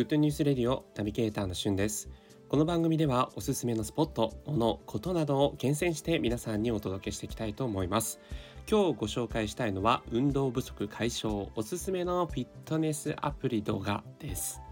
グッドニュースレディオナビゲーターのしゅんです。この番組ではおすすめのスポット、もの、ことなどを厳選して皆さんにお届けしていきたいと思います。今日ご紹介したいのは運動不足解消おすすめのフィットネスアプリ動画です。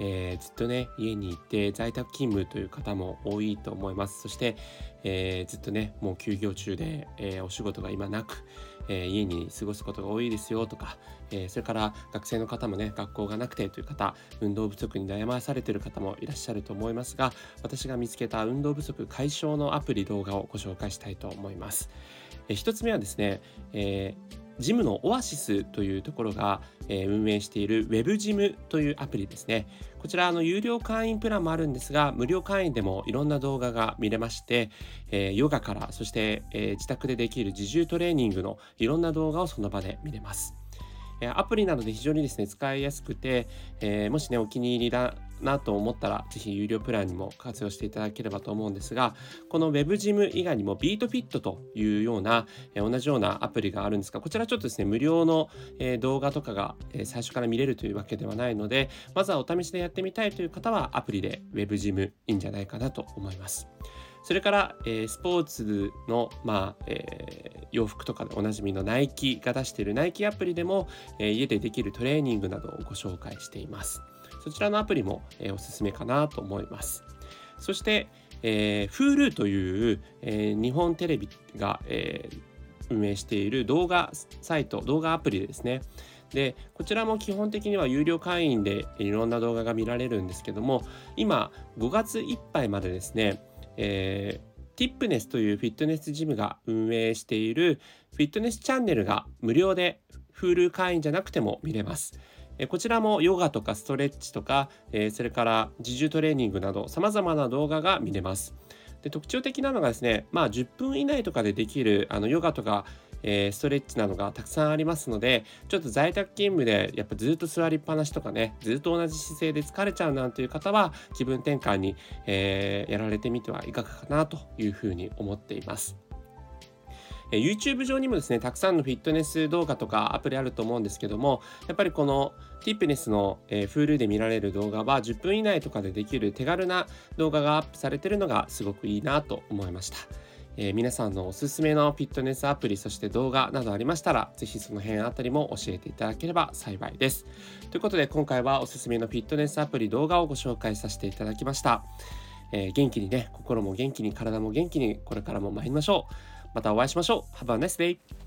えー、ずっとね家にいて在宅勤務という方も多いと思いますそして、えー、ずっとねもう休業中で、えー、お仕事が今なく、え家に過ごすことが多いですよとか、えそれから学生の方もね学校がなくてという方運動不足に悩まされている方もいらっしゃると思いますが私が見つけた運動不足解消のアプリ動画をご紹介したいと思います。え1つ目はですね、えージムのオアシスというところが、え、運営している Web ジムというアプリですね。こちらの有料会員プランもあるんですが、無料会員でもいろんな動画が見れまして、え、ヨガから、そして、え、自宅でできる自重トレーニングのいろんな動画をその場で見れます。アプリなどで非常にですね、使いやすくて、え、もしね、お気に入りだなと思ったら、ぜひ有料プランにも活用していただければと思うんですが、この Web ジム以外にもビートフィットというような、え、同じようなアプリがあるんですが、こちらちょっとですね、無料の、え、動画とかが、え最初から見れるというわけではないので、まずはお試しでやってみたいという方は、アプリで Web ジムいいんじゃないかなと思います。それから、えー、スポーツの、まあえー、洋服とかでおなじみのナイキが出しているナイキアプリでも、えー、家でできるトレーニングなどをご紹介しています。そちらのアプリも、え、おすすめかなと思います。そして、えー、Hulu という、えー、日本テレビが、えー、運営している動画サイト、動画アプリですね。でこちらも基本的には有料会員でいろんな動画が見られるんですけども今5月いっぱいまでですねえー、ティップネスというフィットネスジムが運営しているフィットネスチャンネルが無料で Hulu 会員じゃなくても見れます。こちらもヨガとかストレッチとか、えそれから自重トレーニングなど様々な動画が見れます。で特徴的なのがですね、まあ、10分以内とかでできるあのヨガとかえー、ストレッチなどがたくさんありますのでちょっと在宅勤務でやっぱずっと座りっぱなしとかねずっと同じ姿勢で疲れちゃうなんていう方は気分転換に、えー、やられてみてはいかがかなというふうに思っています。え YouTube 上にもですね、たくさんのフィットネス動画とかアプリあると思うんですけども、やっぱりこのティップネスの、えー、Hulu で見られる動画は10分以内とかでできる手軽な動画がアップされてるのがすごくいいなと思いました。えー、皆さんのおすすめのフィットネスアプリ、そして動画などありましたら、ぜひその辺あたりも教えていただければ幸いです。ということで、今回はおすすめのフィットネスアプリ動画をご紹介させていただきました。え、元気にね、心も元気に、体も元気に、これからも参りましょう。またお会いしましょう。Have a nice day!